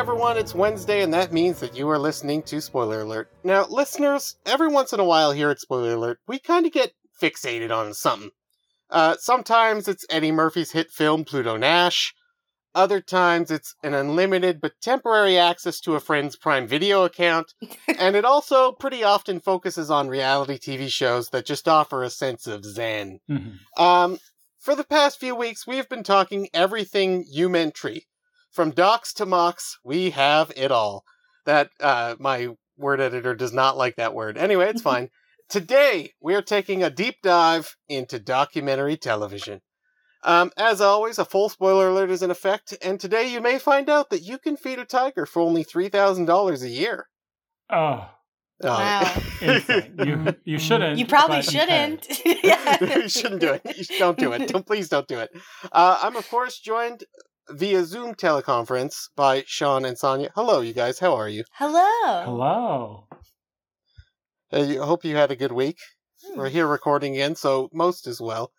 Hi everyone, it's Wednesday, and that means that you are listening to Spoiler Alert. Now, listeners, every once in a while here at Spoiler Alert, we kind of get fixated on something. Uh, sometimes it's Eddie Murphy's hit film Pluto Nash. Other times it's an unlimited but temporary access to a friend's Prime Video account. and it also pretty often focuses on reality TV shows that just offer a sense of zen. Mhm. Um, for the past few weeks, we've been talking everything Umentry. From docs to mocks, we have it all. That, uh, my word editor does not like that word. Anyway, it's fine. Today, we are taking a deep dive into documentary television. Um, as always, a full spoiler alert is in effect, and today you may find out that you can feed a tiger for only $3,000 a year. Oh, Uh, Wow. you you shouldn't. You probably but you can. shouldn't. you shouldn't do it. You don't do it. Don't, please don't do it. Uh, I'm, of course, joined via Zoom teleconference by Sean and Sonia. Hello, you guys. How are you? Hello. Hello. Uh, I hope you had a good week. Hmm. We're here recording again, so most as well.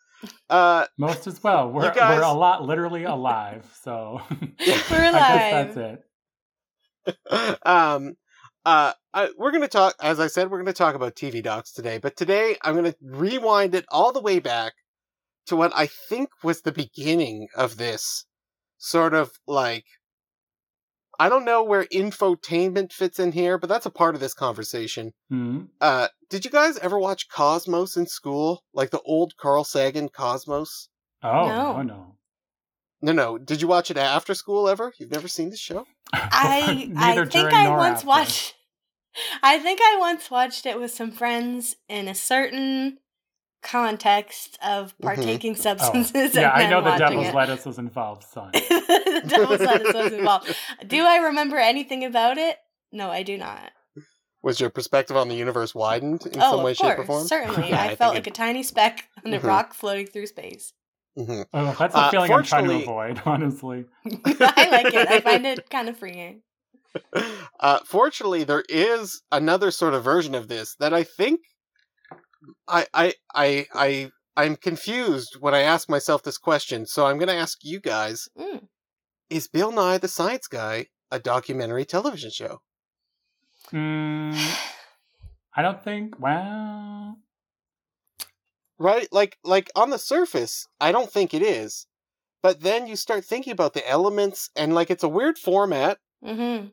Uh, Most as well. We're guys- we're a lot literally alive. So We're I guess alive. that's it. um, uh, I, we're going to talk, as I said, we're going to talk about TV docs today, but today I'm going to rewind it all the way back to what I think was the beginning of this sort of like, I don't know where infotainment fits in here, but that's a part of this conversation. Hmm. Uh, did you guys ever watch Cosmos in school? Like the old Carl Sagan Cosmos? Oh No. no no. No, no. Did you watch it after school ever? You've never seen the show? I I think I once after. watched. I think I once watched it with some friends in a certain context of partaking Oh. substances. Yeah, and I know the devil's it. lettuce was involved, son. the devil's lettuce was involved. Do I remember anything about it? No, I do not. Was your perspective on the universe widened in oh, some way, of shape, or form? certainly. Yeah, I, think felt it- like a tiny speck on a Mhm. rock floating through space. Mhm. Oh, that's a Uh, feeling I'm trying to avoid, honestly. I like it. I find it kind of freeing. Uh, fortunately, there is another sort of version of this that I think I I I I I'm confused when I ask myself this question. So I'm going to ask you guys: Mm. Is Bill Nye the Science Guy a documentary television show? Hmm. I don't think. Well, Right? Like like on the surface, I don't think it is. But then you start thinking about the elements, and like it's a weird format. Mm-hmm.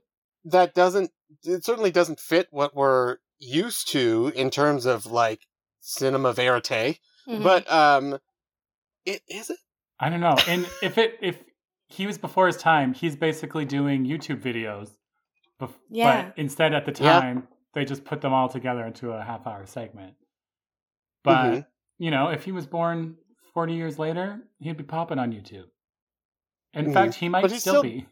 that doesn't it certainly doesn't fit what we're used to in terms of like cinema verite Mm-hmm. but um it is it I don't know. And if it if he was before his time, he's basically doing YouTube videos. Bef- Yeah. But instead, at the Yeah. time, they just put them all together into a half hour segment. But Mhm. you know, if he was born forty years later, he'd be popping on YouTube. In Mhm. fact, he might still, still- be.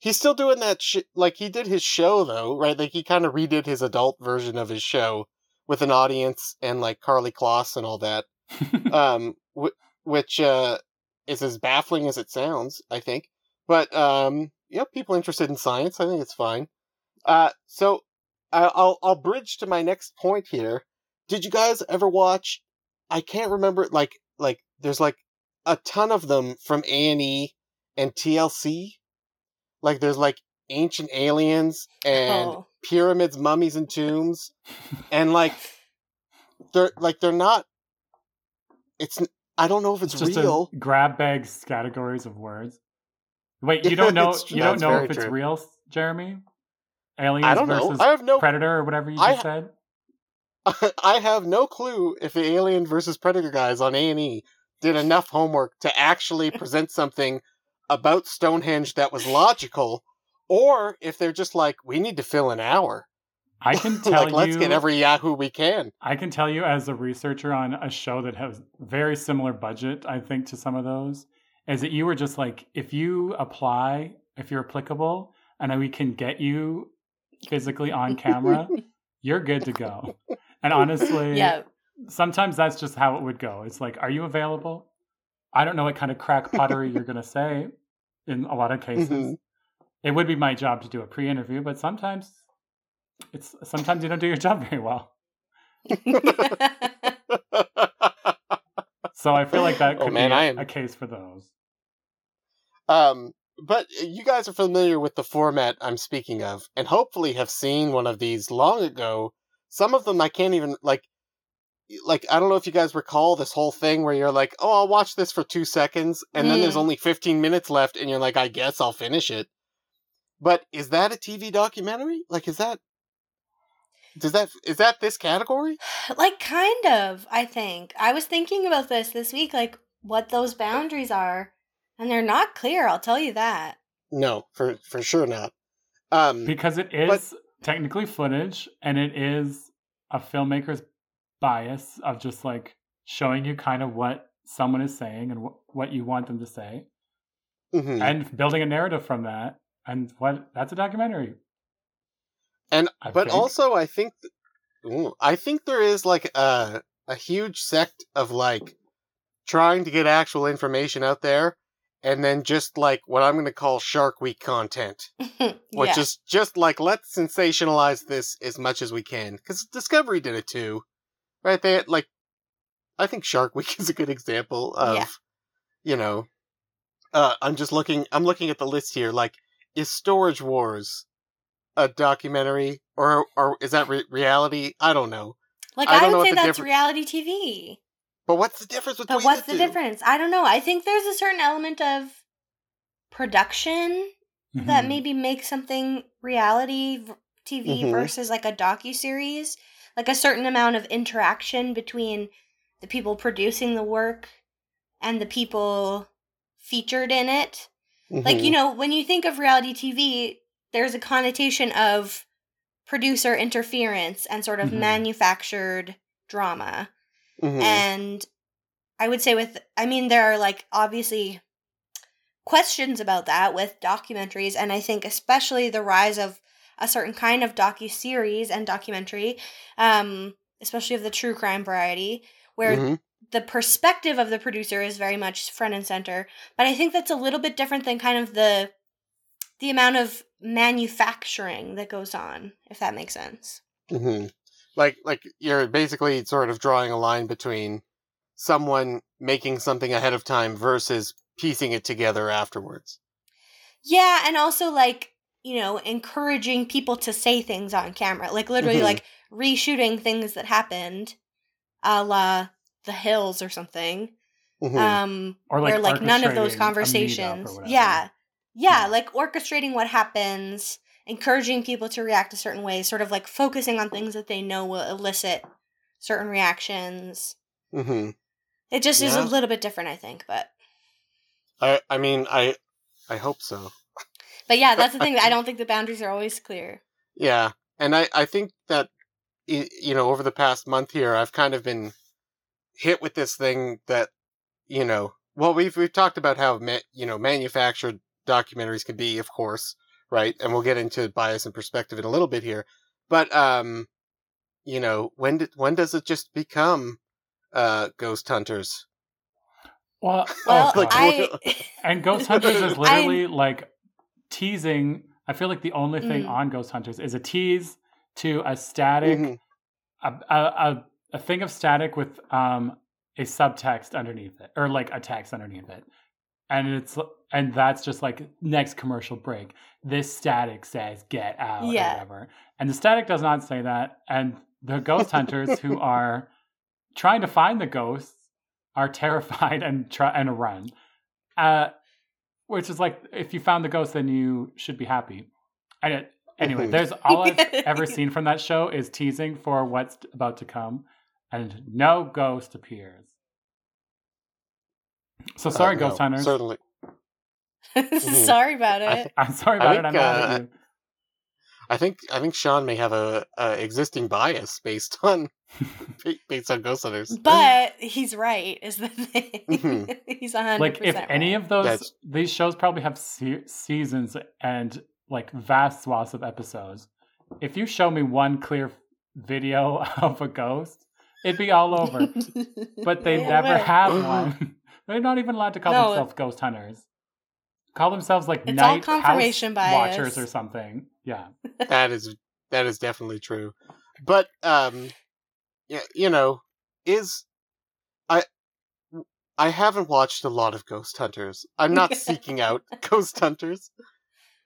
he's still doing that shit like he did his show though right like he kind of redid his adult version of his show with an audience and like Karlie Kloss and all that um wh- which uh is as baffling as it sounds i think. But um yeah people interested in science i think it's fine. Uh so I- i'll i'll bridge to my next point here. Did you guys ever watch i can't remember like like there's like a ton of them from a&e and tlc like there's like ancient aliens and oh. pyramids mummies and tombs and like they're like they're not it's I don't know if it's, It's just real a grab bag categories of words. Wait, you don't know? You don't know if it's true. real, Jeremy? Aliens i don't know versus i have no predator or whatever you I just said. i have no clue if the alien versus predator guys on a&e did enough homework to actually present something about stonehenge that was logical or if they're just like we need to fill an hour I can tell like let's you. get every yahoo we can I can tell you as a researcher on a show that has very similar budget, I think, to some of those, is that you were just like, if you apply, if you're applicable, and we can get you physically on camera, you're good to go. And honestly, Yeah. sometimes that's just how it would go. It's like, are you available? I don't know what kind of crack pottery you're going to say in a lot of cases. Mhm. It would be my job to do a pre-interview, but sometimes it's sometimes you don't do your job very well. So I feel like that Oh, could man, be am- a case for those. Um, but you guys are familiar with the format I'm speaking of, and hopefully have seen one of these long ago. Some of them I can't even like. Like I don't know if you guys recall this whole thing where you're like, "Oh, I'll watch this for two seconds," and then there's Mm. only 15 minutes left, and you're like, "I guess I'll finish it." But is that a TV documentary? Like, is that does that is that this category? like kind of, I think. I was thinking about this this week like what those boundaries are, and they're not clear, I'll tell you that. No, for for sure not. Um, because it is technically footage and it is a filmmaker's bias of just like showing you kind of what someone is saying and wh- what you want them to say mhm. and building a narrative from that and what that's a documentary And I but think. also I think th- ooh, I think there is like a a huge sect of like trying to get actual information out there and then just like what I'm going to call Shark Week content, which yeah. is just like let's sensationalize this as much as we can cuz Discovery did it too. Right? They like I think Shark Week is a good example of Yeah. you know uh I'm just looking I'm looking at the list here like is Storage Wars a documentary or or is that re- reality? I don't know. like I I, don't know would say that's differ- reality TV. But what's the difference between But what's the, the difference? I don't know. I think there's a certain element of production that Mhm. maybe makes something reality TV Mhm. versus like a docu series, like a certain amount of interaction between the people producing the work and the people featured in it. Like Mm-hmm. you know, when you think of reality TV, there's a connotation of producer interference and sort of Mhm. manufactured drama. Mhm. And I would say with I mean there are like obviously questions about that with documentaries and I think especially the rise of a certain kind of docu series and documentary um especially of the true crime variety where Mhm. The perspective of the producer is very much front and center but I think that's a little bit different than kind of the the amount of manufacturing that goes on if that makes sense. Mhm. like like you're basically sort of drawing a line between someone making something ahead of time versus piecing it together afterwards. Yeah, and also like, you know, encouraging people to say things on camera. Like literally Mhm. like reshooting things that happened a la the hills or something. Mhm. Um Or, like, where like none of those orchestrating a meetup or conversations. Yeah. Yeah, Yeah. like orchestrating what happens, encouraging people to react a certain way, sort of like focusing on things that they know will elicit certain reactions. Mhm. It just is a little bit different, I think, but I I mean I I hope so. but yeah, that's the thing. I don't think the boundaries are always clear. Yeah, and I I think that you know over the past month here I've kind of been hit with this thing that you know well we've we've talked about how ma- you know manufactured documentaries can be of course right and we'll get into bias and perspective in a little bit here but um you know when did when does it just become uh ghost hunters well, Well, oh, like, I and Ghost Hunters is I'm- literally like teasing. I feel like the only thing Mm. on Ghost Hunters is a tease to a static, Mhm. a, a, a, a thing of static with um, a subtext underneath it, or like a text underneath it, and it's and that's just like next commercial break. This static says "get out" Yeah. or whatever, and the static does not say that. And the ghost hunters who are trying to find the ghosts are terrified and try and run. Uh, which is like if you found the ghost, then you should be happy. And it, anyway, Mhm. there's all I've ever seen from that show is teasing for what's about to come, and no ghost appears. So sorry, Uh, ghost hunters. certainly Sorry about it. I'm sorry I about it. I'm think, mad uh, at you. I think I think Sean may have a, a existing bias based on based on ghost hunters But he's right, is the thing. Mhm. he's a hundred like if percent any of those That's- these shows probably have se- seasons and like vast swaths of episodes if you show me one clear video of a ghost it'd be all over but they Yeah, never well, have one they're not even allowed to call No. themselves ghost hunters call themselves like It's all night confirmation house bias. watchers or something yeah that is that is definitely true but um yeah you know is i I haven't watched a lot of Ghost Hunters. I'm not seeking out Ghost Hunters.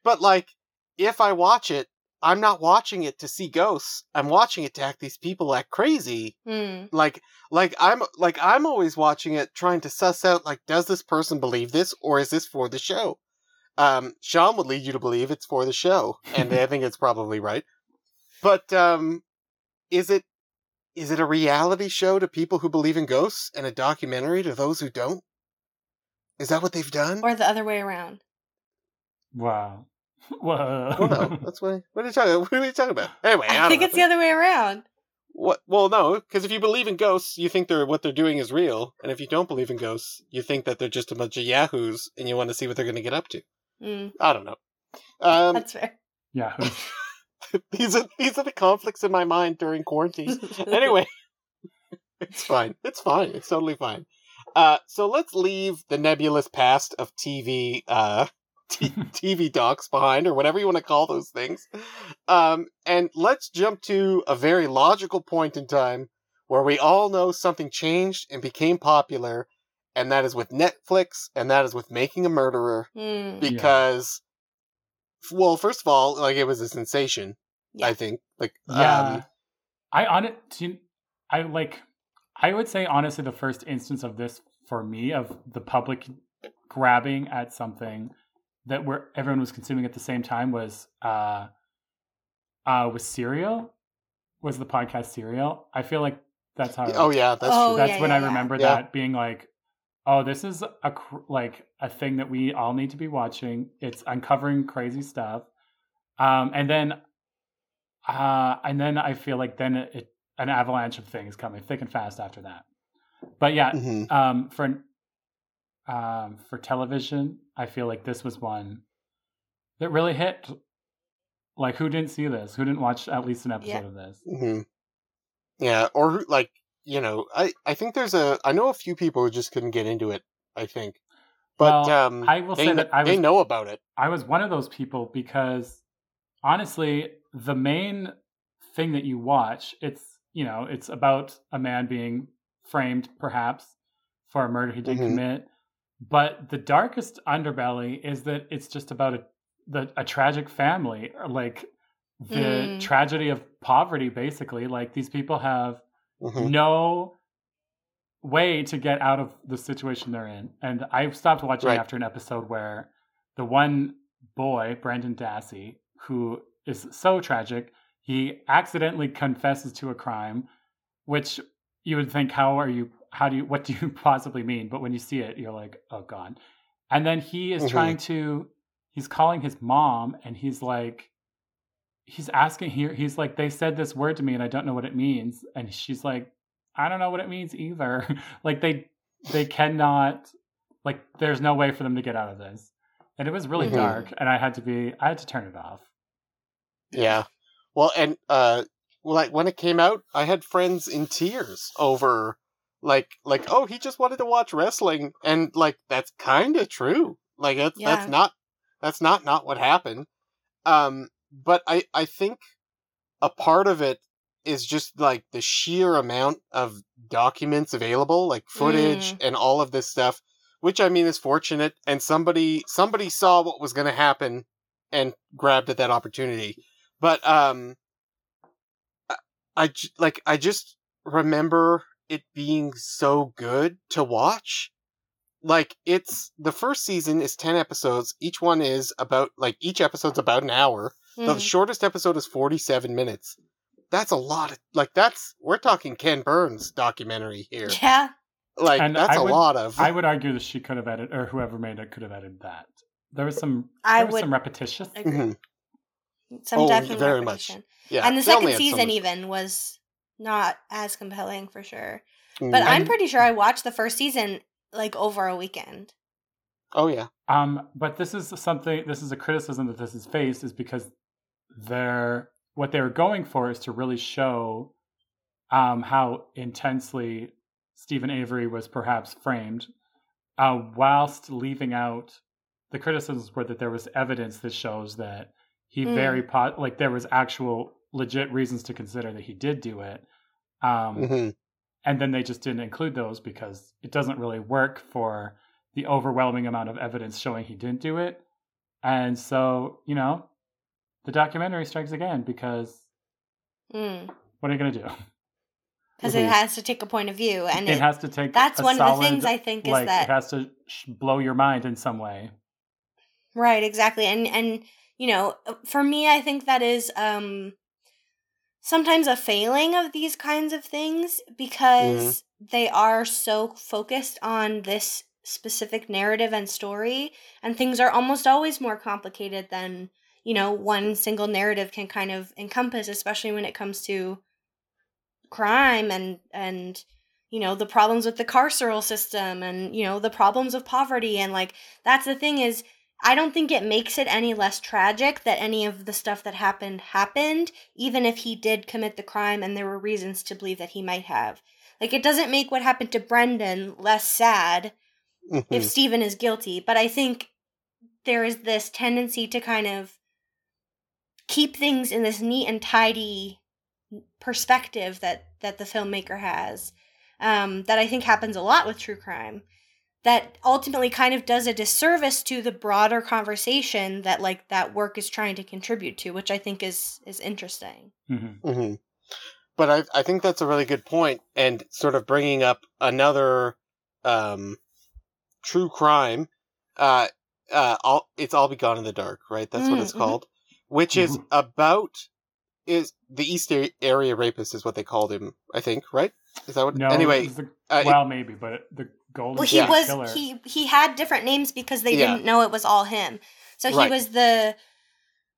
But like if I watch it, I'm not watching it to see ghosts. I'm watching it to act these people act crazy. Mm. Like like I'm like I'm always watching it trying to suss out like does this person believe this or is this for the show? Um Sean would lead you to believe it's for the show and I think it's probably right. But um is it is it a reality show to people who believe in ghosts and a documentary to those who don't? Is that what they've done? Or the other way around. Wow. Whoa. well, no, that's why. What are you talking? What are you talking about? Anyway, I, I, don't think know. it's the other way around. What? Well, no, because if you believe in ghosts, you think they're what they're doing is real, and if you don't believe in ghosts, you think that they're just a bunch of yahoos, and you want to see what they're going to get up to. Mm, I don't know. Um, that's fair. Yeah. these are these are the conflicts in my mind during quarantine. anyway, it's fine. It's fine. It's totally fine. Uh, so let's leave the nebulous past of TV, uh, t- TV docs behind, or whatever you want to call those things. Um, and let's jump to a very logical point in time where we all know something changed and became popular, and that is with Netflix, and that is with Making a Murderer, Mm, because, well, first of all, like it was a sensation. Yeah. I think, like, Yeah. um, I on it. I like. I would say honestly, the first instance of this for me of the public grabbing at something that where everyone was consuming at the same time was uh uh was Serial. Was the podcast Serial? I feel like that's how. oh yeah, that's Oh, true. that's yeah, when yeah, I remember Yeah. that being like, oh, this is a cr- like a thing that we all need to be watching. It's uncovering crazy stuff, um, and then, uh, and then I feel like then it, it an avalanche of things coming thick and fast after that. But yeah, Mhm. um, for um, for television, I feel like this was one that really hit. Like, who didn't see this? Who didn't watch at least an episode Yeah. of this? hmm Yeah, or like you know, I I think there's a I know a few people who just couldn't get into it. I think, but Well, um, I will they, say that I they know about it. I was one of those people because honestly, the main thing that you watch, it's you know, it's about a man being framed perhaps for a murder he did Mhm. commit. But the darkest underbelly is that it's just about a the a tragic family, like the Mm. tragedy of poverty basically. Like these people have Mhm. no way to get out of the situation they're in. And I stopped watching Right. after an episode where the one boy, Brendan Dassey, who is so tragic, he accidentally confesses to a crime, which you would think, how are you, how do you, what do you possibly mean? But when you see it, you're like, oh God. And then he is Mhm. trying to, he's calling his mom and he's like, he's asking here, he's like, they said this word to me and I don't know what it means. And she's like, I don't know what it means either. like they they cannot like there's no way for them to get out of this. And it was really Mhm. dark and I had to be I had to turn it off. Yeah. Well, and uh, like when it came out, I had friends in tears over like like oh he just wanted to watch wrestling and like that's kind of true. Like that's Yeah. that's not that's not not what happened. Um, but I I think a part of it is just like the sheer amount of documents available, like footage and all of this stuff, which I mean is fortunate. And somebody somebody saw what was going to happen and grabbed at that opportunity. But um, I, I like I just remember it being so good to watch. Like it's the first season is ten episodes. Each one is about like each episode's about an hour. The Mm. shortest episode is 47 minutes. That's a lot of, like, that's, we're talking Ken Burns documentary here. Yeah. Like, And that's I a would- lot of. I would argue that she could have edited or whoever made it could have edited that. There was some I there was would some repetition. agree. Mhm. Some Oh, definite very much. repetition. Yeah. and the they second had so season much- even was not as compelling for sure. Mm. But I'm pretty sure I watched the first season like over a weekend. oh, yeah. Um, but this is something. This is a criticism that this is faced is because they're what they were going for is to really show um, how intensely Steven Avery was perhaps framed, uh, whilst leaving out the criticisms were that there was evidence that shows that he Mm. very pot like there was actual legit reasons to consider that he did do it. Um, hmm and then they just didn't include those because it doesn't really work for the overwhelming amount of evidence showing he didn't do it. And so, you know, the documentary strikes again because Mm. what are you going to do? Because it has to take a point of view, and it, it, has to take. that's a one of the things I think is like, that it has to sh- blow your mind in some way. Right, exactly. And and you know, for me I think that is um sometimes a failing of these kinds of things because mm-hmm. they are so focused on this specific narrative and story and things are almost always more complicated than, you know, one single narrative can kind of encompass especially when it comes to crime and and you know the problems with the carceral system and you know the problems of poverty. And like that's the thing is I don't think it makes it any less tragic that any of the stuff that happened happened, even if he did commit the crime and there were reasons to believe that he might have. Like, it doesn't make what happened to Brendan less sad if Mhm. Steven is guilty, but I think there is this tendency to kind of keep things in this neat and tidy perspective that that the filmmaker has um, that I think happens a lot with true crime that ultimately kind of does a disservice to the broader conversation that like that work is trying to contribute to, which I think is is interesting. hmm hmm But I I think that's a really good point, and sort of bringing up another um, true crime. Uh, uh, all it's all be gone in the dark, right? That's what Mm, it's mhm. called, which is Mhm. about is the East Area Rapist is what they called him, I think, right? Is that what? No, anyway, it's the- uh, it- well, maybe, but the golden Well, he was killer. he he had different names because they Yeah. didn't know it was all him. So he Right. was the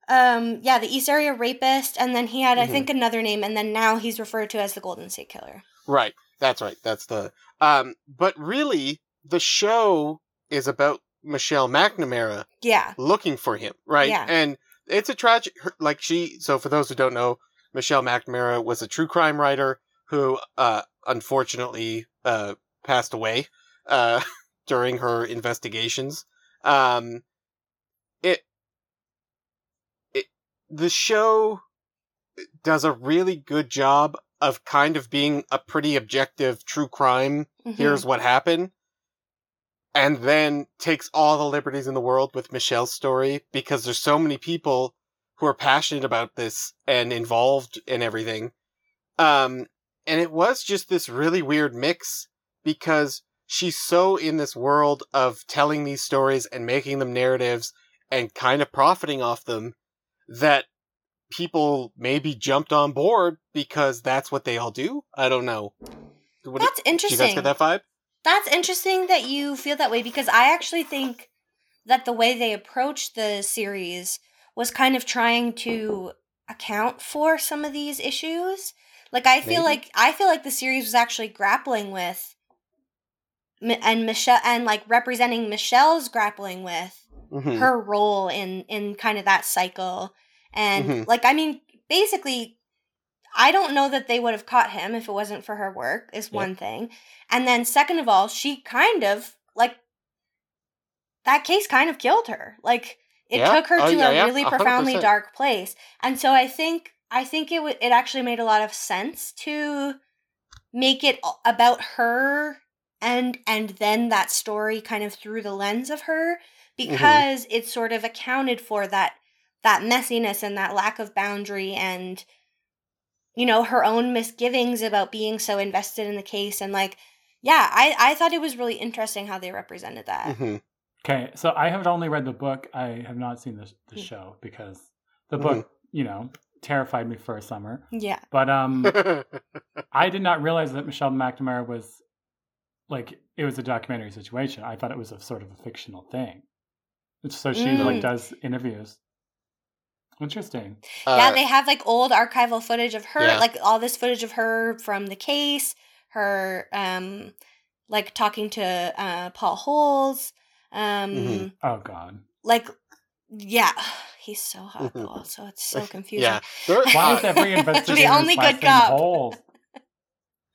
um yeah, the East Area rapist and then he had I Mhm. think another name and then now he's referred to as the Golden State Killer. Right. That's right. That's the um but really the show is about Michelle McNamara Yeah. looking for him, right? Yeah. And it's a tragic like she so for those who don't know, Michelle McNamara was a true crime writer who uh unfortunately uh passed away uh during her investigations. Um it it the show does a really good job of kind of being a pretty objective true crime Mhm. here's what happened and then takes all the liberties in the world with Michelle's story because there's so many people who are passionate about this and involved in everything um and it was just this really weird mix because she's so in this world of telling these stories and making them narratives and kind of profiting off them that people maybe jumped on board because that's what they all do. I don't know. What, That's do you interesting. guys get that vibe? That's interesting that you feel that way because I actually think that the way they approached the series was kind of trying to account for some of these issues. Like I feel Maybe. like I feel like the series was actually grappling with and Michelle and like representing Michelle's grappling with Mhm. her role in in kind of that cycle and Mhm. like i mean basically i don't know that they would have caught him if it wasn't for her work is Yep. one thing and then second of all she kind of like that case kind of killed her like it Yeah. took her Oh, to yeah, a yeah. really A hundred profoundly dark place and so i think i think it w- it actually made a lot of sense to make it about her and and then that story kind of through the lens of her Mm-hmm. because it sort of accounted for that that messiness and that lack of boundary and you know her own misgivings about being so invested in the case and like yeah i i thought it was really interesting how they represented that Mhm. Okay, so I have only read the book. I have not seen the, the Mm. show because the Mhm. book, you know, terrified me for a summer. yeah But um, I did not realize that Michelle McNamara was like it was a documentary situation. I thought it was a sort of a fictional thing. So she like Mm. does interviews. Interesting. yeah Uh, they have like old archival footage of her Yeah. like all this footage of her from the case her um like talking to uh paul holes um Mhm. Oh God. like yeah he's so hot Mhm. though so it's so confusing yeah. There- Why is every investigator's only last good name cop. Holes?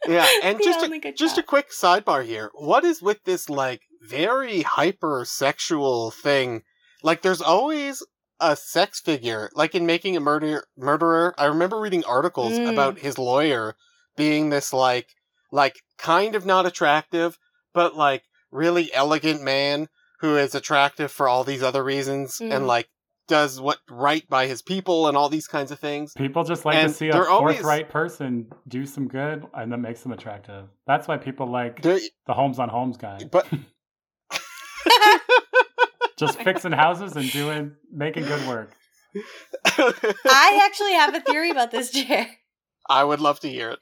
Yeah, and just a, just a quick sidebar here. What is with this like very hypersexual thing? Like, there's always a sex figure. Like in Making a Murder Murderer, I remember reading articles Mm. about his lawyer being this like like kind of not attractive, but like really elegant man who is attractive for all these other reasons Mm. and like does what right by his people and all these kinds of things. People just like to And see a they're always- forthright person do some good, and that makes them attractive. That's why people like They're- the Holmes on Homes guy. but Just fixing houses and doing making good work. I actually have a theory about this chair. I would love to hear it.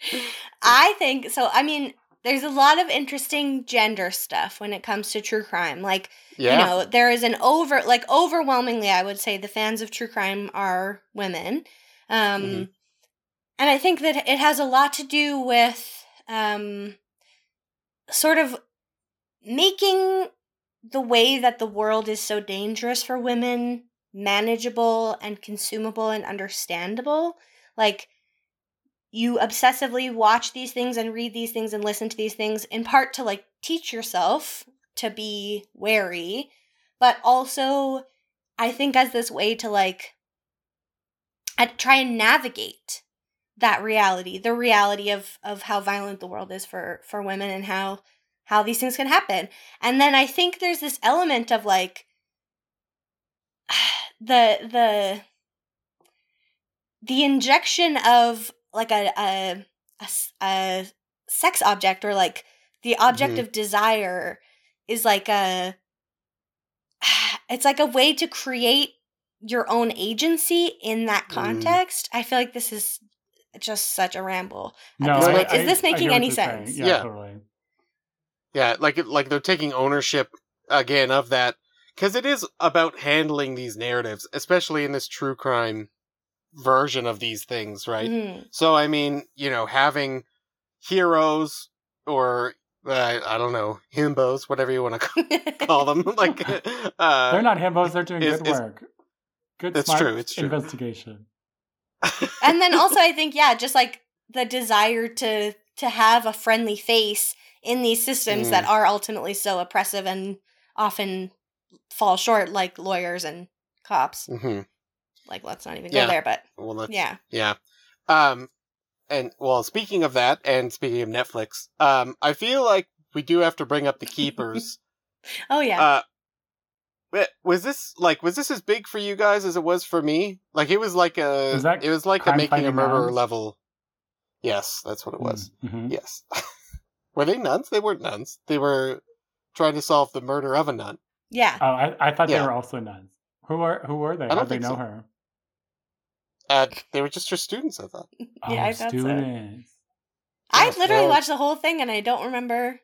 I think so. I mean, there's a lot of interesting gender stuff when it comes to true crime. Like, Yeah. you know, there is an over, like, overwhelmingly, I would say the fans of true crime are women. Um, Mhm. And I think that it has a lot to do with um, sort of making the way that the world is so dangerous for women manageable and consumable and understandable. Like, you obsessively watch these things and read these things and listen to these things in part to like teach yourself to be wary, but also I think as this way to like try and navigate that reality, the reality of of how violent the world is for for women and how how these things can happen. And then I think there's this element of like the the the injection of like a a a sex object or like the object Mhm. of desire is like a it's like a way to create your own agency in that Mm. context. I feel like this is just such a ramble. at No, this I- point. I- is this making any sense? Yeah, Yeah. totally. Yeah, like like they're taking ownership again of that because it is about handling these narratives, especially in this true crime version of these things, right? Mhm. So I mean, you know, having heroes or uh, I don't know himbos, whatever you want to call them, like uh, They're not himbos. They're doing is- good is- work. Good, That's smart true, it's true. investigation. and then also I think yeah, just like the desire to to have a friendly face in these systems Mm. that are ultimately so oppressive and often fall short like lawyers and cops. hmm Like let's not even go Yeah. there, but Well, that's, yeah. Yeah. Um, and well, speaking of that, and speaking of Netflix, um, I feel like we do have to bring up the keepers. Oh yeah. uh, was this like was this as big for you guys as it was for me? Like it was like a Was that it was like a making a Fighting murderer Nuns? level. Yes, that's what it was. Mhm. Yes. were they nuns? They weren't nuns. They were trying to solve the murder of a nun. yeah. Oh, I, I thought Yeah. they were also nuns. Who are who were they? I don't How they know so. her? Uh, they were just her students, I thought. Yeah, oh, I thought so. students. I Yes, literally well- watched the whole thing and I don't remember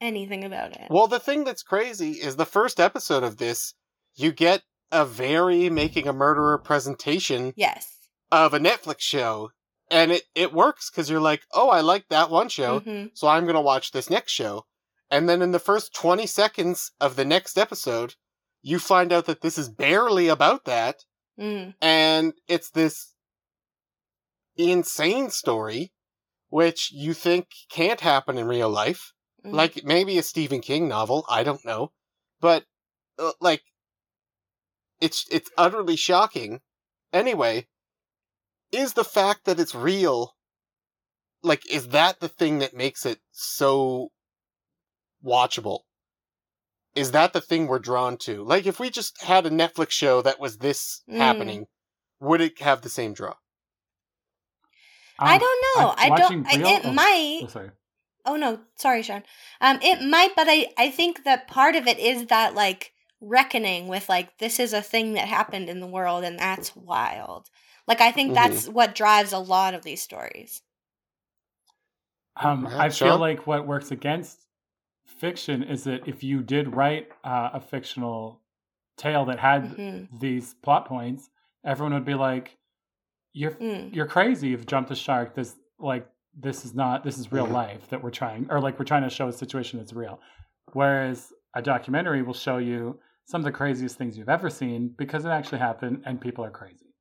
anything about it. Well, the thing that's crazy is the first episode of this, you get a very making a murderer presentation yes. of a Netflix show. And it, it works because you're like, oh, I like that one show, Mhm. so I'm going to watch this next show. And then in the first 20 seconds of the next episode, you find out that this is barely about that. Mm. And it's this insane story, which you think can't happen in real life Mhm. like maybe a Stephen King novel. I don't know, but uh, like it's it's utterly shocking. Anyway, is the fact that it's real like is that the thing that makes it so watchable? Is that the thing we're drawn to? Like if we just had a Netflix show that was this Mm. happening, would it have the same draw? I Um, don't know. I'm I don't. I, real- it oh, might. oh, sorry. Oh no, sorry, Sean. Um, it might, but I I think that part of it is that like reckoning with like this is a thing that happened in the world and that's wild. Like I think Mhm. that's what drives a lot of these stories. Um, I feel like what works against fiction is that if you did write uh, a fictional tale that had Mhm. these plot points, everyone would be like, "You're Mm. you're crazy. You've jumped the shark. This like this is not this is real Mhm. life that we're trying or like we're trying to show a situation that's real." Whereas a documentary will show you some of the craziest things you've ever seen because it actually happened and people are crazy.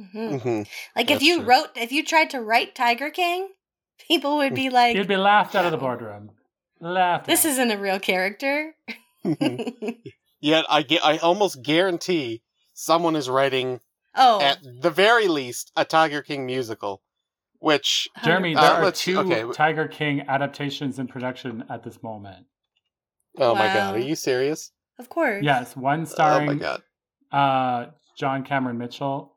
Mhm. Mm-hmm. Like if you true. wrote, if you tried to write Tiger King, people would be like, You'd be laughed out of the boardroom. Laughed. "This isn't a real character." Yet I get I almost guarantee someone is writing oh, at the very least a Tiger King musical which Jeremy, Uh, there are two okay. Tiger King adaptations in production at this moment. oh my god, are you serious? Of course. Yes, one Oh my starring god. uh, John Cameron Mitchell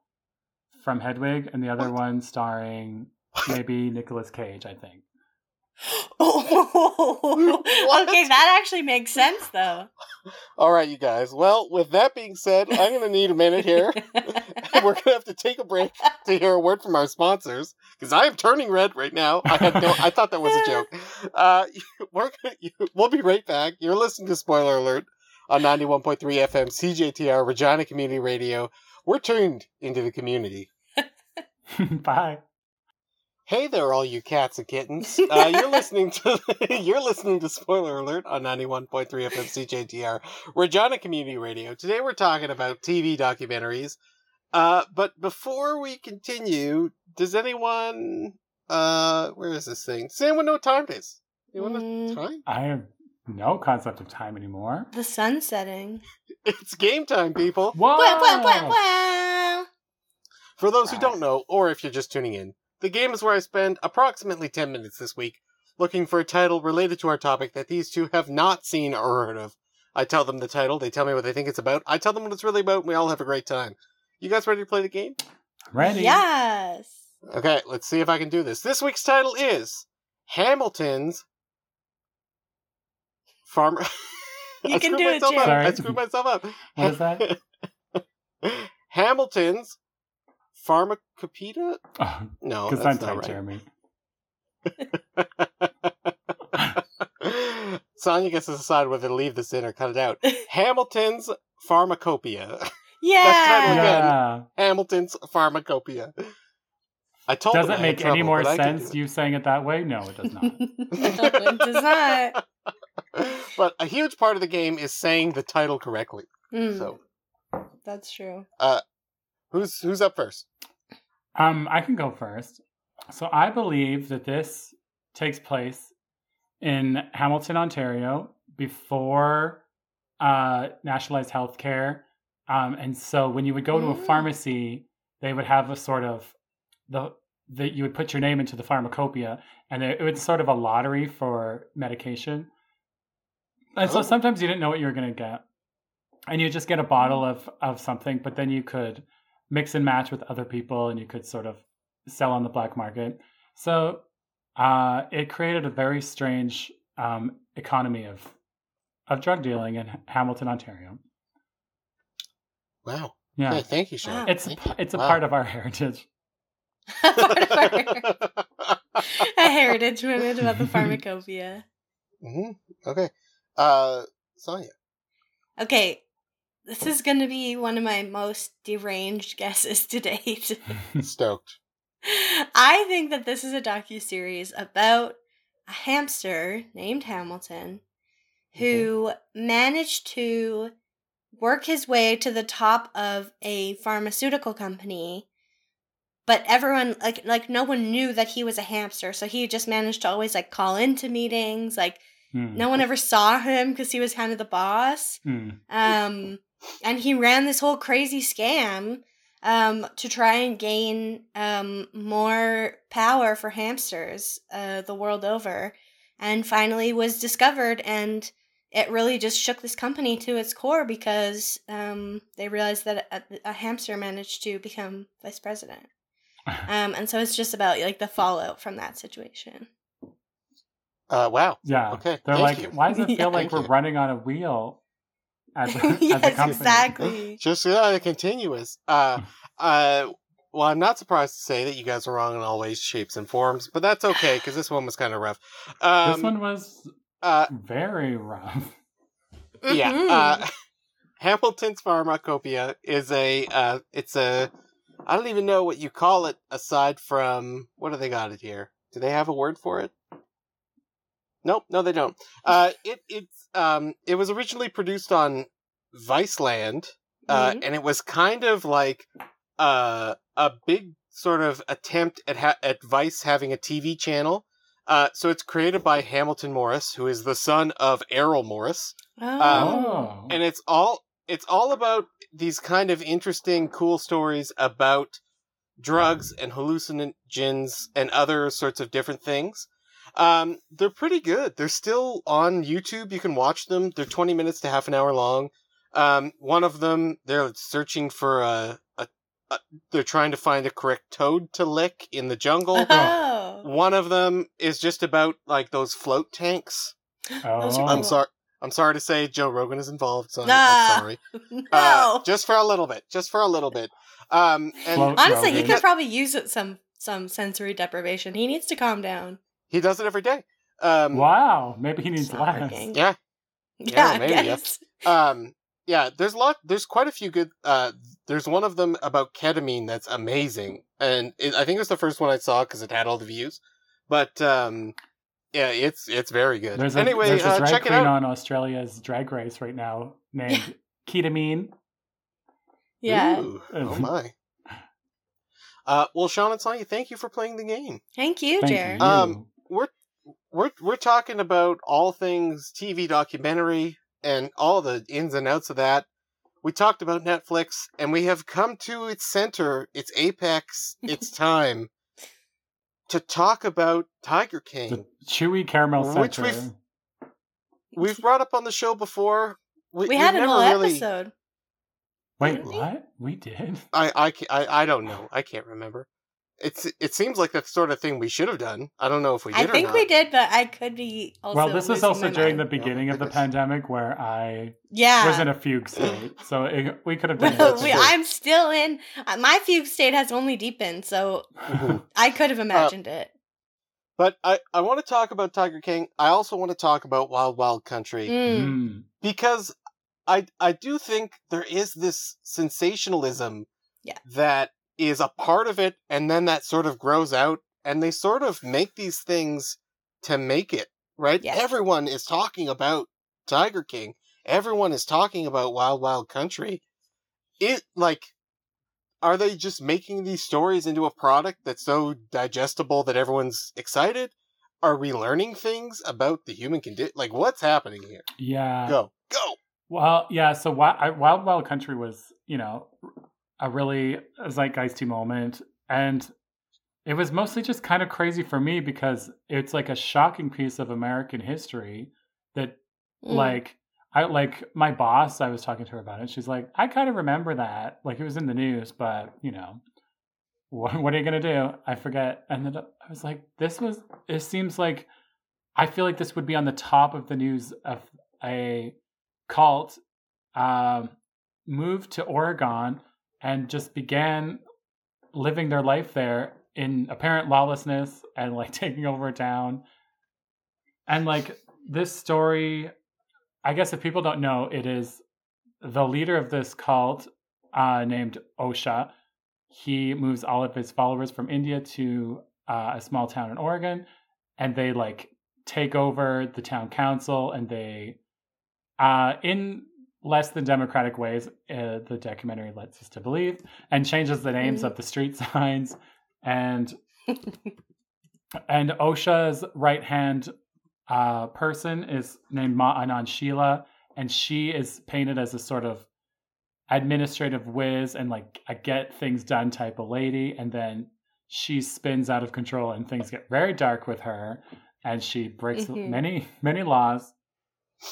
from Hedwig, and the other one starring maybe Nicolas Cage, I think. What? okay, that actually makes sense though. All right, you guys. Well, with that being said, I'm going to need a minute here. We're going to have to take a break to hear a word from our sponsors because I am turning red right now. I had no, I thought that was a joke. Uh, we're gonna, we'll be right back. You're listening to Spoiler Alert on 91.3 FM CJTR Regina Community Radio. We're tuned into the community. Bye. Hey there, all you cats and kittens. Uh, you're listening to you're listening to Spoiler Alert on 91.3 FM CJTR, Regina Community Radio. Today we're talking about TV documentaries. Uh, but before we continue, does anyone uh where is this thing? Does anyone know what time it is? Anyone know Mm. time? I have no concept of time anymore. the sun setting. It's game time, people. Whoa! Wow, wow, wow, wow. For those who don't know, or if you're just tuning in, the game is where I spend approximately 10 minutes this week looking for a title related to our topic that these two have not seen or heard of. I tell them the title, they tell me what they think it's about, I tell them what it's really about, and we all have a great time. You guys ready to play the game? Ready? Yes. Okay, let's see if I can do this. This week's title is Hamilton's Farmer. You I can screwed do it, myself up. I screwed myself up. What is that? Hamilton's Pharmacopedia? Oh, No, Because that's I'm not tight, right. Jeremy. Sonya gets to decide whether to leave this in or cut it out. Hamilton's Pharmacopoeia. Yeah. again. Yeah. Hamilton's Pharmacopoeia. I told Does them it make had any more but I could sense you saying it that way? No, it does not. no, it does not. but a huge part of the game is saying the title correctly. Mm, So, that's true. Who's who's up first? Um, I can go first. So I believe that this takes place in Hamilton, Ontario, before uh, nationalized healthcare. Um, and so when you would go to a Mm. pharmacy, they would have a sort of the that you would put your name into the pharmacopoeia, and it, it was sort of a lottery for medication. And so Oh. sometimes you didn't know what you were going to get, and you just get a bottle of of something, but then you could mix and match with other people, and you could sort of sell on the black market. So uh, it created a very strange um, economy of of drug dealing in Hamilton, Ontario. Wow. Yeah, Okay, thank you, Sean. Wow. it's Thank it's a Wow. part of our heritage. Part of our- a heritage minute about the pharmacopoeia. hmm Okay. Uh, Sonya. Okay, this is going to be one of my most deranged guesses to date. Stoked. I think that this is a docu series about a hamster named Hamilton who managed to work his way to the top of a pharmaceutical company but everyone like like no one knew that he was a hamster so he just managed to always like call into meetings like Hmm. no one ever saw him because he was kind of the boss Hmm. um, and he ran this whole crazy scam um, to try and gain um, more power for hamsters uh, the world over, and finally was discovered. And it really just shook this company to its core because um, they realized that a, a hamster managed to become vice president. Um, and so it's just about like the fallout from that situation. Uh, wow. Yeah. Okay, They're thank like, you. why does it feel Yeah. like we're you. running on a wheel as a, as a yes, company? exactly. Just uh, continuous. Uh, uh, well, I'm not surprised to say that you guys are wrong in all ways, shapes, and forms, but that's okay because this one was kind of rough. Um, this one was uh, very rough. yeah. Mhm. Uh, Hamilton's Pharmacopoeia is a. Uh, it's a. I don't even know what you call it aside from what do they got it here? Do they have a word for it? Nope, no, they don't. Uh, it it's um, it was originally produced on Viceland, uh, Mhm. and it was kind of like uh, a big sort of attempt at ha- at Vice having a TV channel. Uh, so it's created by Hamilton Morris, who is the son of Errol Morris, oh. oh. and it's all it's all about these kind of interesting, cool stories about drugs and hallucinogens and other sorts of different things. Um, they're pretty good. They're still on YouTube. You can watch them. They're 20 minutes to half an hour long. Um, one of them, they're searching for a, a, a they're trying to find a correct toad to lick in the jungle. Oh. One of them is just about like those float tanks. Those are Oh. I'm sorry. I'm sorry to say Joe Rogan is involved, so I'm, Ah. I'm sorry. no. Uh, just for a little bit. Just for a little bit. Um, and Float Honestly, he could probably use it some some sensory deprivation. He needs to calm down. He does it every day. Um, Wow, maybe he needs Stop less. working. Yeah. Yeah, I maybe, yeah. Um, yeah, there's a lot. There's quite a few good. Uh, there's one of them about ketamine that's amazing, and it, I think it was the first one I saw because it had all the views. But um, yeah, it's it's very good. There's a, anyway, there's a uh, drag check it queen out. on Australia's Drag Race right now named Ketamine. Yeah. Ooh, oh my. Uh, well, Sean and Sonya, thank you for playing the game. Thank you, Thank Jared. you. Um, we're we're we're talking about all things TV documentary and all the ins and outs of that. We talked about Netflix, and we have come to its center, its apex, its time to talk about Tiger King. the chewy caramel center. Which we've- We've brought up on the show before. we we've had a never whole really, episode. Wait, what? We did. I, I, I, I don't know. I can't remember. It's it seems like that sort of thing we should have done. I don't know if we did I or think not. we did, but I could be also. well, this was also my during the mind. beginning of the pandemic where I Yeah. was in a fugue state, so it, we could have done Well, we. I'm still in. Uh, my fugue state has only deepened, so Mhm. I could have imagined it. But I, I want to talk about Tiger King. I also want to talk about Wild Wild Country Mm. Mm. because I I do think there is this sensationalism Yeah. that is a part of it and then that sort of grows out and they sort of make these things to make it, right? Yeah. Everyone is talking about Tiger King. Everyone is talking about Wild Wild Country. It like are they just making these stories into a product that's so digestible that everyone's excited? Are we learning things about the human condition? Like, what's happening here? Yeah. Go, go. Well, yeah. So Wild, Wild Wild Country was, you know, a really zeitgeisty moment, and it was mostly just kind of crazy for me because it's like a shocking piece of American history that, Mm. like, I like my boss. I was talking to her about it. She's like, I kind of remember that, like it was in the news, but you know, what, what are you gonna do? I forget. And then I was like, this was. It seems like I feel like this would be on the top of the news of a cult um, moved to Oregon and just began living their life there in apparent lawlessness and like taking over a town. And like this story, I guess if people don't know, it is the leader of this cult uh, named Osho. He moves all of his followers from India to uh, a small town in Oregon, and they like take over the town council and they uh, in less than democratic ways, uh, the documentary lets us to believe, and changes the names Mhm. of the street signs. And and Osho's right hand uh, person is named Ma Anand Sheila, and she is painted as a sort of administrative whiz and like a get things done type of lady. And then she spins out of control, and things get very dark with her, and she breaks Mhm. many many laws.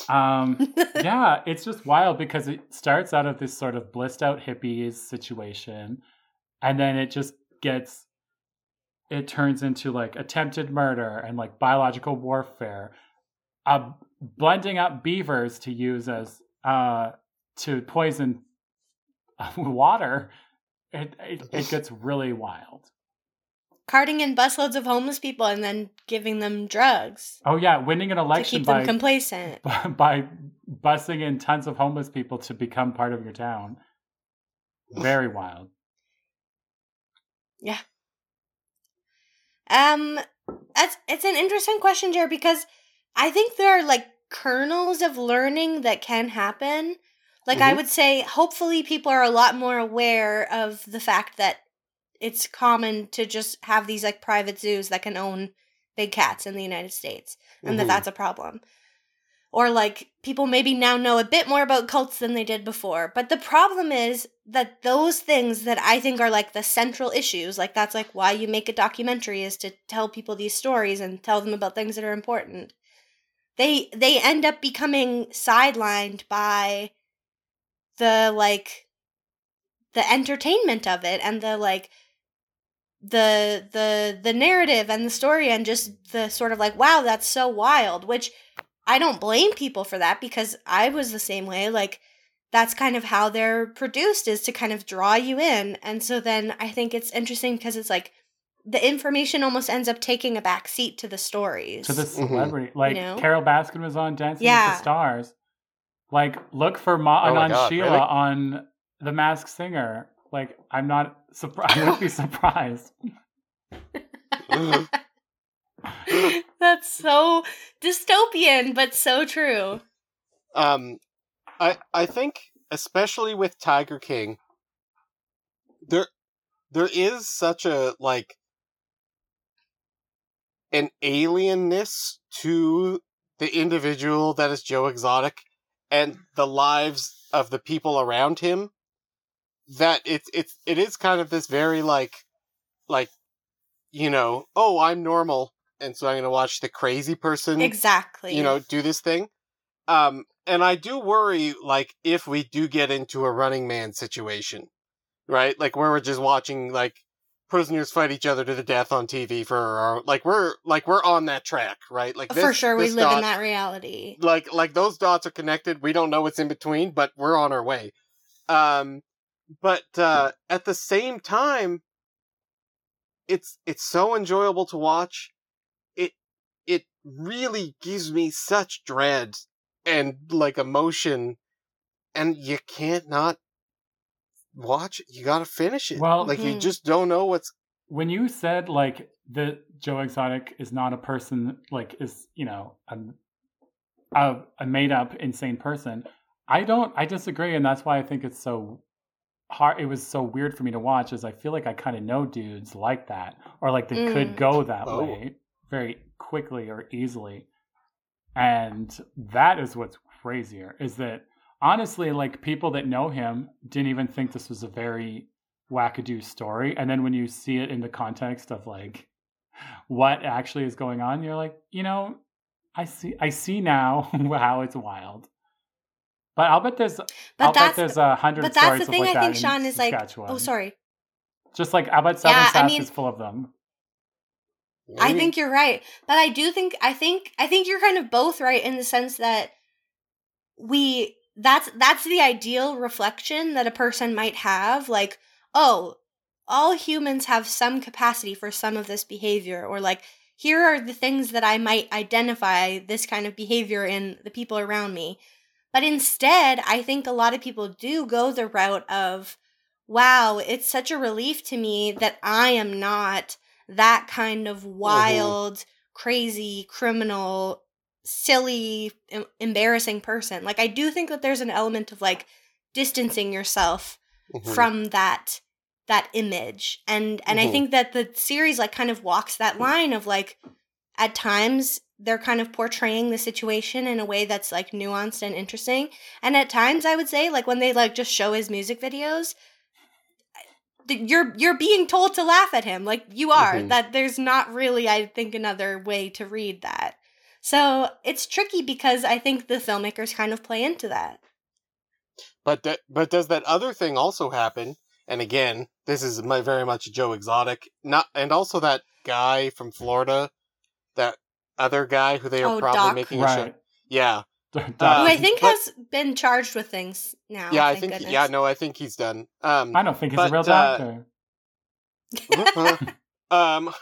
Um, yeah, it's just wild because it starts out of this sort of blissed out hippies situation, and then it just gets it turns into like attempted murder and like biological warfare, uh, blending up beavers to use as uh to poison water. It, it it gets really wild. Carting in busloads of homeless people and then giving them drugs Oh yeah, winning an election to keep them complacent. by busing in tons of homeless people to become part of your town. Very wild. Yeah. Um, that's it's an interesting question, Jared, because I think there are like kernels of learning that can happen. Like I Mhm. would say, hopefully, people are a lot more aware of the fact that it's common to just have these like private zoos that can own big cats in the United States, and that Mhm. that's a problem. or like people maybe now know a bit more about cults than they did before. But the problem is that those things that I think are like the central issues, like that's like why you make a documentary is to tell people these stories and tell them about things that are important. They they end up becoming sidelined by the like the entertainment of it and the like the the the narrative and the story and just the sort of like wow that's so wild which I don't blame people for that because I was the same way. Like, that's kind of how they're produced is to kind of draw you in. And so then I think it's interesting because it's like the information almost ends up taking a back seat to the stories. To the Mm-hmm. celebrity. Like, You know? Carole Baskin was on Dancing with the Stars. Like, look for Ma Oh my Anand God, Sheila really? on The Masked Singer. Like, I'm not surprised. I would be surprised. That's so dystopian, but so true. um i i think especially with tiger king there there is such a like an alienness to the individual that is joe exotic and the lives of the people around him that it's it's it is kind of this very like like you know oh i'm normal and so i'm going to watch the crazy person Exactly. you know do this thing. Um and i do worry like if we do get into a running man situation right? Like where we're just watching like prisoners fight each other to the death on tv for our like we're like we're on that track right? Like for this- sure we live in that reality. like like those dots are connected. We don't know what's in between but we're on our way. Um but uh at the same time it's it's so enjoyable to watch it it really gives me such dread and like emotion and you can't not watch it you gotta finish it Well- like you Mhm. just don't know what's when you said like the Joe Exotic is not a person, like is you know a a, a made up insane person, I don't. I disagree, and that's why I think it's so hard. It was so weird for me to watch, is I feel like I kind of know dudes like that, or like they could Mm. go that Oh. way very quickly or easily, and that is what's crazier. Is that honestly, like people that know him didn't even think this was a very wackadoo story. And then when you see it in the context of like what actually is going on, you're like, you know, I see I see now how it's wild. But I'll bet there's But I'll bet that's there's a hundred but that's the of thing like I think Sean is like oh sorry. Just like I bet Southern Yeah, I mean- is full of them. I think you're right. But I do think I think I think you're kind of both right in the sense that we that's that's the ideal reflection that a person might have like oh all humans have some capacity for some of this behavior or like here are the things that I might identify this kind of behavior in the people around me. But instead, I think a lot of people do go the route of wow, it's such a relief to me that I am not that kind of wild, crazy, criminal, silly, em- embarrassing person. Like I do think that there's an element of like distancing yourself Mhm. from that that image. And and I Mhm. think that the series like kind of walks that line of like at times they're kind of portraying the situation in a way that's like nuanced and interesting. And at times I would say like when they like just show his music videos you're you're being told to laugh at him like you are Mhm. that there's not really i think another way to read that so it's tricky because i think the filmmakers kind of play into that But d- but does that other thing also happen? And again, this is my, very much Joe Exotic. Not and also that guy from Florida, that other guy who they are Oh, probably Doc. making a show. Right. Yeah, who Uh, i think but- has been charged with things now yeah. I think goodness. yeah. No, I think he's done. Um, I don't think he's But, a real uh, doctor. um,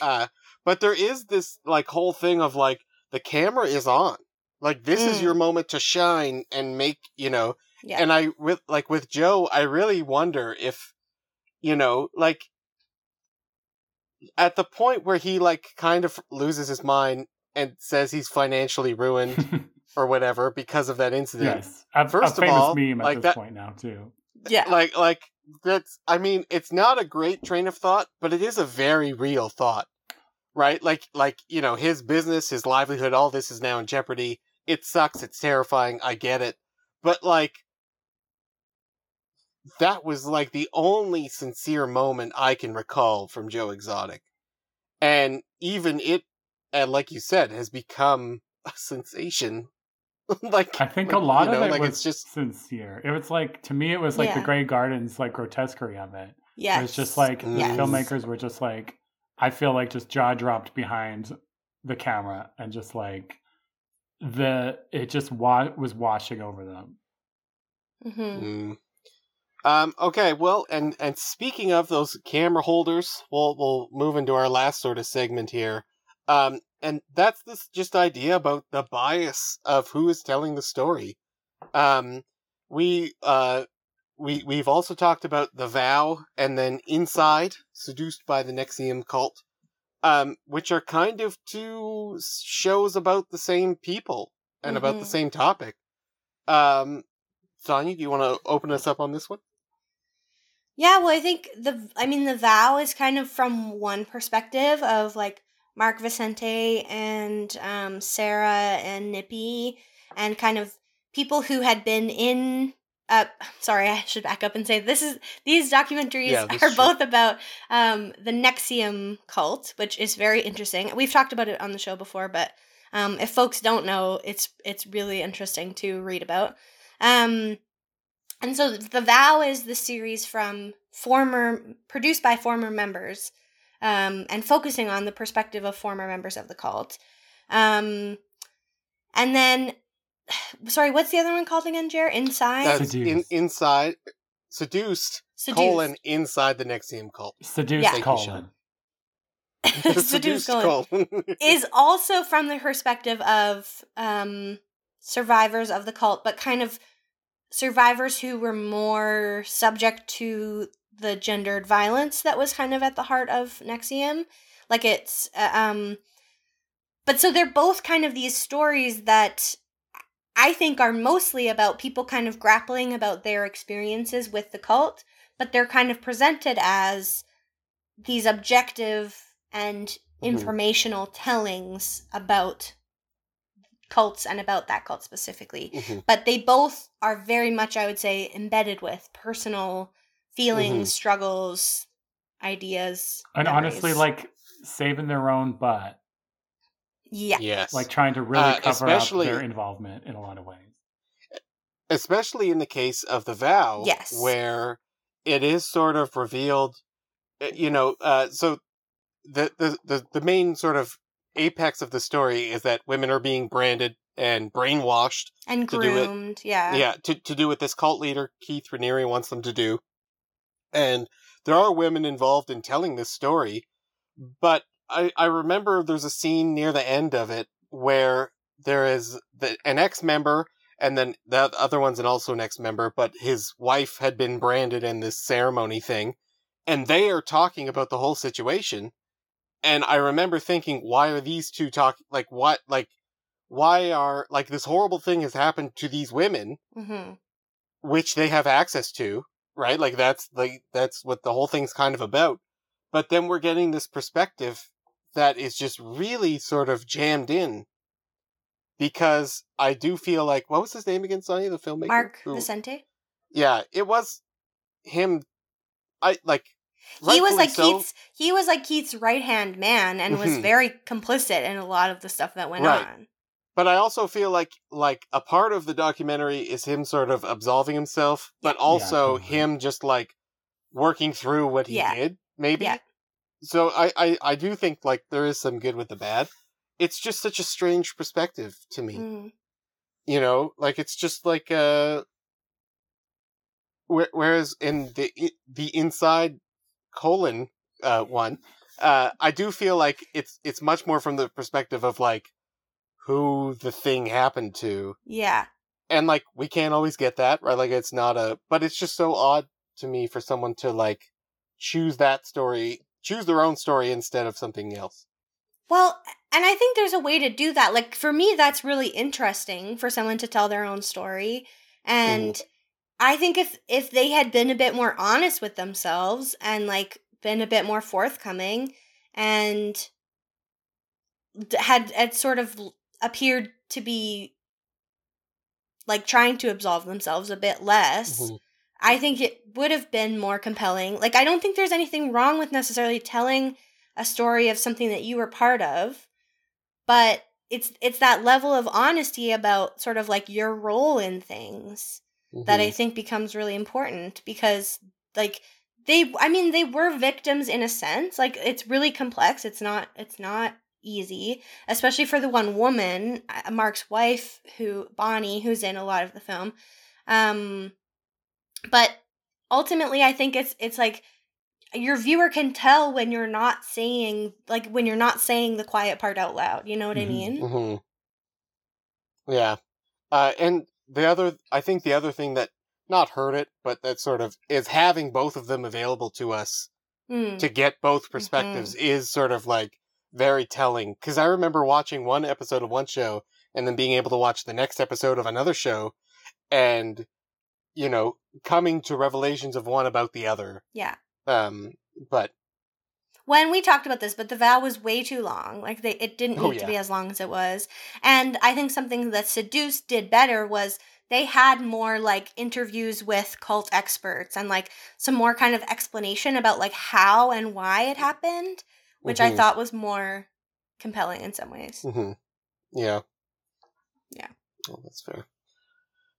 uh, but there is this like whole thing of like the camera is on. Like this is Mm. your moment to shine and make you know yeah and I with like with Joe, I really wonder if you know, like at the point where he like kind of loses his mind and says he's financially ruined or whatever because of that incident. yes. A, First a of famous all, meme at like this that- point now too. yeah eh, Like like that's I mean, it's not a great train of thought, but it is a very real thought. Right? Like like, you know, his business, his livelihood, all this is now in jeopardy. it sucks, it's terrifying, I get it. But like that was like the only sincere moment I can recall from Joe Exotic. And even it, and like you said, has become a sensation. like I think like, a lot you of know, it like was it's just sincere. It was like to me, it was like the Grey Gardens like grotesquerie of it. Yeah, It was just like the filmmakers were just like I feel like just jaw dropped behind the camera and just like the it just wa- was washing over them. hmm Mm. Um, okay, well, and and speaking of those camera holders, we'll we'll move into our last sort of segment here. Um, and that's this just idea about the bias of who is telling the story. Um, we uh we we've also talked about the vow and then inside seduced by the NXIVM cult, um, which are kind of two shows about the same people and about the Mhm. same topic. Um, Sonia, do you want to open us up on this one? Yeah, well, I think the I mean the vow is kind of from one perspective of like Mark Vicente and um, Sarah and Nippy and kind of people who had been in. Uh, sorry, I should back up and say this is these documentaries Yeah, are true. both about um, the NXIVM cult, which is very interesting. We've talked about it on the show before, but um, if folks don't know, it's it's really interesting to read about. Um, and so the vow is the series from former produced by former members um, and focusing on the perspective of former members of the cult um, and then sorry what's the other one called again Jer? inside That's in, Seduced. inside, seduced, Seduced. colon, inside the NXIVM cult. Seduced Yeah. Thank you, colon. Seduced colon. is also from the perspective of um, survivors of the cult, but kind of survivors who were more subject to the gendered violence that was kind of at the heart of NXIVM. Like it's, uh, um, but so they're both kind of these stories that I think are mostly about people kind of grappling about their experiences with the cult, but they're kind of presented as these objective and Mhm. informational tellings about cults and about that cult specifically. Mhm. But they both are very much, I would say, embedded with personal feelings, Mhm. struggles, ideas. And honestly, like saving their own butt, yeah, yes. like trying to really Uh, cover up their involvement in a lot of ways. especially in the case of the vow Yes. where it is sort of revealed uh, you know uh, so the, the the the main sort of apex of the story is that women are being branded and brainwashed and to do it. groomed. Yeah, yeah to, to do what this cult leader keith raniere wants them to do and there are women involved in telling this story but i i remember there's a scene near the end of it where there is the, an ex-member and then the other one's an also an ex-member but his wife had been branded in this ceremony thing and they are talking about the whole situation and i remember thinking why are these two talking like what like why are like this horrible thing has happened to these women hmm which they have access to, right? Like that's like that's what the whole thing's kind of about. But then we're getting this perspective that is just really sort of jammed in. Because I do feel like what was his name again, Sonny, the filmmaker? Mark Who- Vicente. Yeah, it was him I like He was like so. Keith's. He was like Keith's right hand man, and was Mhm. very complicit in a lot of the stuff that went Right. on. But I also feel like like a part of the documentary is him sort of absolving himself, but Yeah. also totally. him just like working through what he Yeah. did, maybe. Yeah. So I, I I do think like there is some good with the bad. It's just such a strange perspective to me. Mm. You know, like it's just like uh whereas in the the inside colon uh one, uh I do feel like it's it's much more from the perspective of like who the thing happened to Yeah. and like we can't always get that right like it's not a but it's just so odd to me for someone to like choose that story choose their own story instead of something else Well, and I think there's a way to do that. Like for me, that's really interesting for someone to tell their own story. And I think if if they had been a bit more honest with themselves and like been a bit more forthcoming and had had sort of appeared to be like trying to absolve themselves a bit less. Mhm. I think it would have been more compelling. Like I don't think there's anything wrong with necessarily telling a story of something that you were part of, but it's it's that level of honesty about sort of like your role in things that I Mhm. think becomes really important because like they I mean they were victims in a sense. Like it's really complex. It's not it's not easy, especially for the one woman, uh, Mark's wife who Bonnie who's in a lot of the film. Um but ultimately I think it's it's like your viewer can tell when you're not saying like when you're not saying the quiet part out loud. You know what I Mhm. mean? hmm Yeah. Uh, and the other, I think the other thing that not hurt it, but that sort of is having both of them available to us Mm. to get both perspectives is sort of like very telling. Because I remember watching one episode of one show and then being able to watch the next episode of another show and, you know, coming to revelations of one about the other. Yeah. Um, but when we talked about this, but the vow was way too long. Like they, it didn't need Oh, to be as long as it was. And I think something that Seduced did better was they had more like interviews with cult experts and like some more kind of explanation about like how and why it happened, which I Mhm. thought was more compelling in some ways. hmm Yeah. Yeah. Oh, that's fair.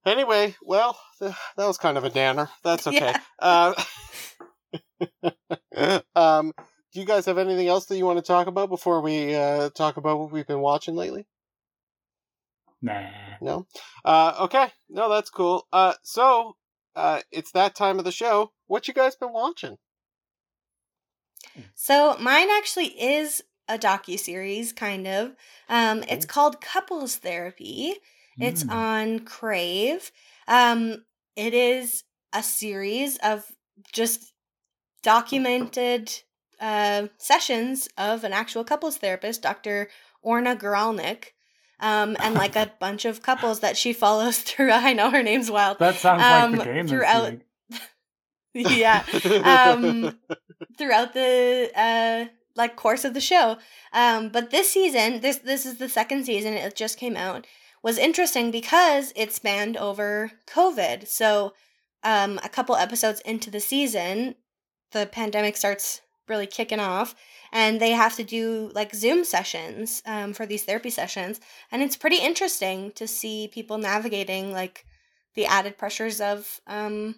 Anyway, well, th- that was kind of a danner. That's okay. Yeah. Uh, um, do you guys have anything else that you want to talk about before we uh, talk about what we've been watching lately? Nah. No. Uh, okay. No, that's cool. Uh, so uh, it's that time of the show. What you guys been watching? So mine actually is a docu series, kind of. Um, it's called Couples Therapy. It's Mm. on Crave. Um, it is a series of just documented uh, sessions of an actual couples therapist, Dr. Orna Guralnik, um, and like a bunch of couples that she follows through. I know her name's wild. That sounds like Um, the game. throughout- yeah. Um, throughout the uh like course of the show. Um but this season, this this is the second season, it just came out, was interesting because it spanned over COVID. So um a couple episodes into the season, the pandemic starts really kicking off and they have to do like Zoom sessions um for these therapy sessions and it's pretty interesting to see people navigating like the added pressures of um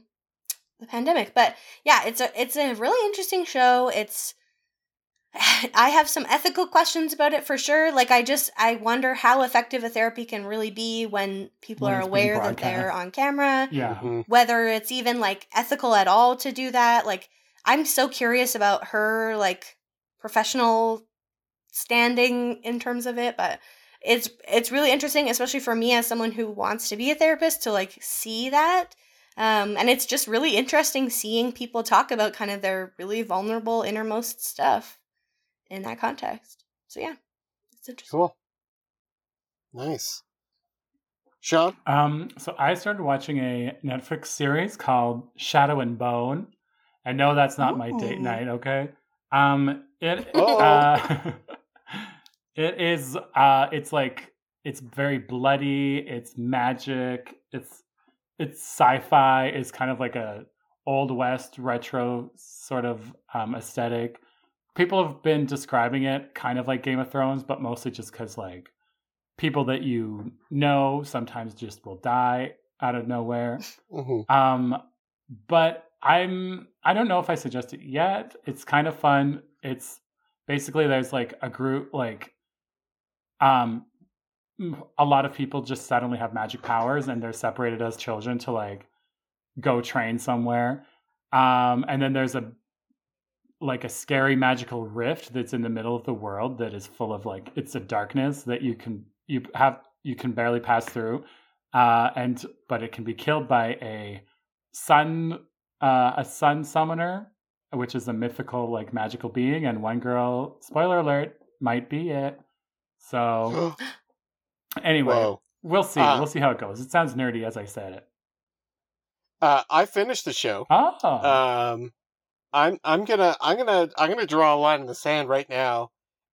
the pandemic. But yeah, it's a it's a really interesting show. It's I have some ethical questions about it for sure. Like I just I wonder how effective a therapy can really be when people When are aware that they're on camera. yeah. Mhm. Whether it's even like ethical at all to do that. Like I'm so curious about her like professional standing in terms of it, but it's it's really interesting, especially for me as someone who wants to be a therapist to like see that. Um, and it's just really interesting seeing people talk about kind of their really vulnerable innermost stuff in that context. So yeah, it's interesting. Cool. Nice. Sean? Um, so I started watching a Netflix series called Shadow and Bone. I know that's not my date night, okay? Um, it Uh-oh. uh, it is uh, it's like it's very bloody. It's magic. It's it's sci-fi. It's kind of like a old west retro sort of um, aesthetic. People have been describing it kind of like Game of Thrones, but mostly just because like people that you know sometimes just will die out of nowhere. hmm Um, but I'm I don't know if I suggest it yet. It's kind of fun. It's basically there's like a group like um a lot of people just suddenly have magic powers and they're separated as children to like go train somewhere. Um and then there's a like a scary magical rift that's in the middle of the world that is full of like it's a darkness that you can you have you can barely pass through uh and but it can be killed by a sun uh a sun summoner which is a mythical like magical being and one girl spoiler alert might be it so anyway Whoa. we'll see Uh, we'll see how it goes it sounds nerdy as i said it Uh, I finished the show. oh Um, I'm I'm gonna I'm gonna I'm gonna draw a line in the sand right now,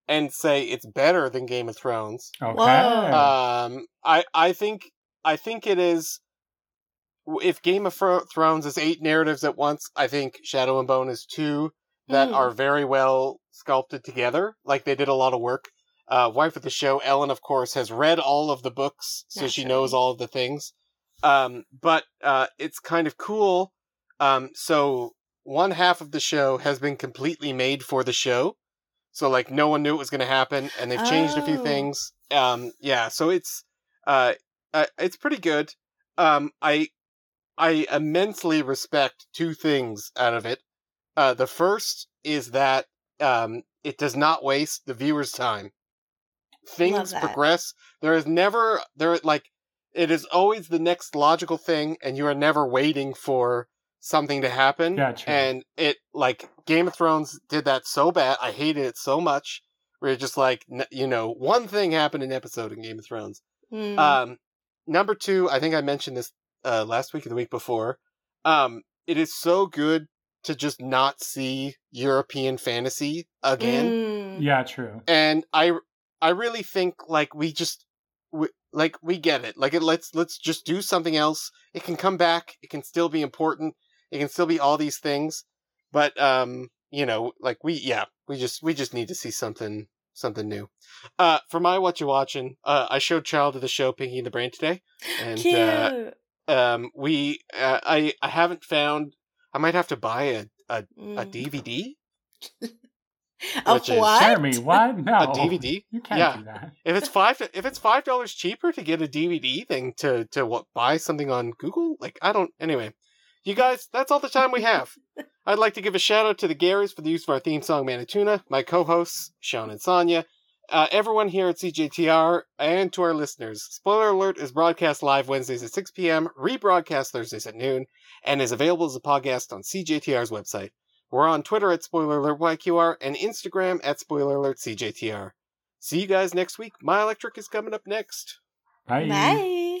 and say it's better than Game of Thrones. okay. Um, I I think I think it is. If Game of Thrones is eight narratives at once, I think Shadow and Bone is two that Mm. are very well sculpted together. Like they did a lot of work. Uh, wife of the show, Ellen, of course, has read all of the books, so she knows all of the things. Um, but uh, it's kind of cool. Um, so one half of the show has been completely made for the show. So like no one knew it was going to happen, and they've changed a few Oh. things. Um, yeah, so it's uh, uh, it's pretty good. Um, I I immensely respect two things out of it. Uh, the first is that um, it does not waste the viewer's time. Things progress. There is never there like it is always the next logical thing, and you are never waiting for something to happen. True. And it like Game of Thrones did that so bad. I hated it so much. Where just like, you know, one thing happened in episode in Game of Thrones. Mm. Um, number two, I think I mentioned this uh, last week or the week before. Um, it is so good to just not see European fantasy again, Mm. Yeah, true. and I, I really think like we just, we, like we get it. Like it, let's let's just do something else. It can come back. It can still be important. It can still be all these things, but um, you know, like we, yeah, we just we just need to see something something new. Uh, for my what you watching, uh, I showed Child of the Show Pinky and the Brain today, and Cute. uh, um, we uh, I I haven't found. I might have to buy a a, a Mm. DVD. Of which is- what? Jeremy, what? No. A DVD. You can't Yeah. do that. If it's five, if it's five dollars cheaper to get a DVD thing to to what buy something on Google, like I don't. Anyway, you guys, that's all the time we have. I'd like to give a shout out to the Garys for the use of our theme song Manituna, my co-hosts Sean and Sonia, uh, everyone here at CJTR, and to our listeners. Spoiler Alert is broadcast live Wednesdays at 6 p.m., rebroadcast Thursdays at noon, and is available as a podcast on CJTR's website. We're on Twitter at Spoiler Alert YQR and Instagram at Spoiler Alert CJTR. See you guys next week. My Electric is coming up next. Bye. Bye.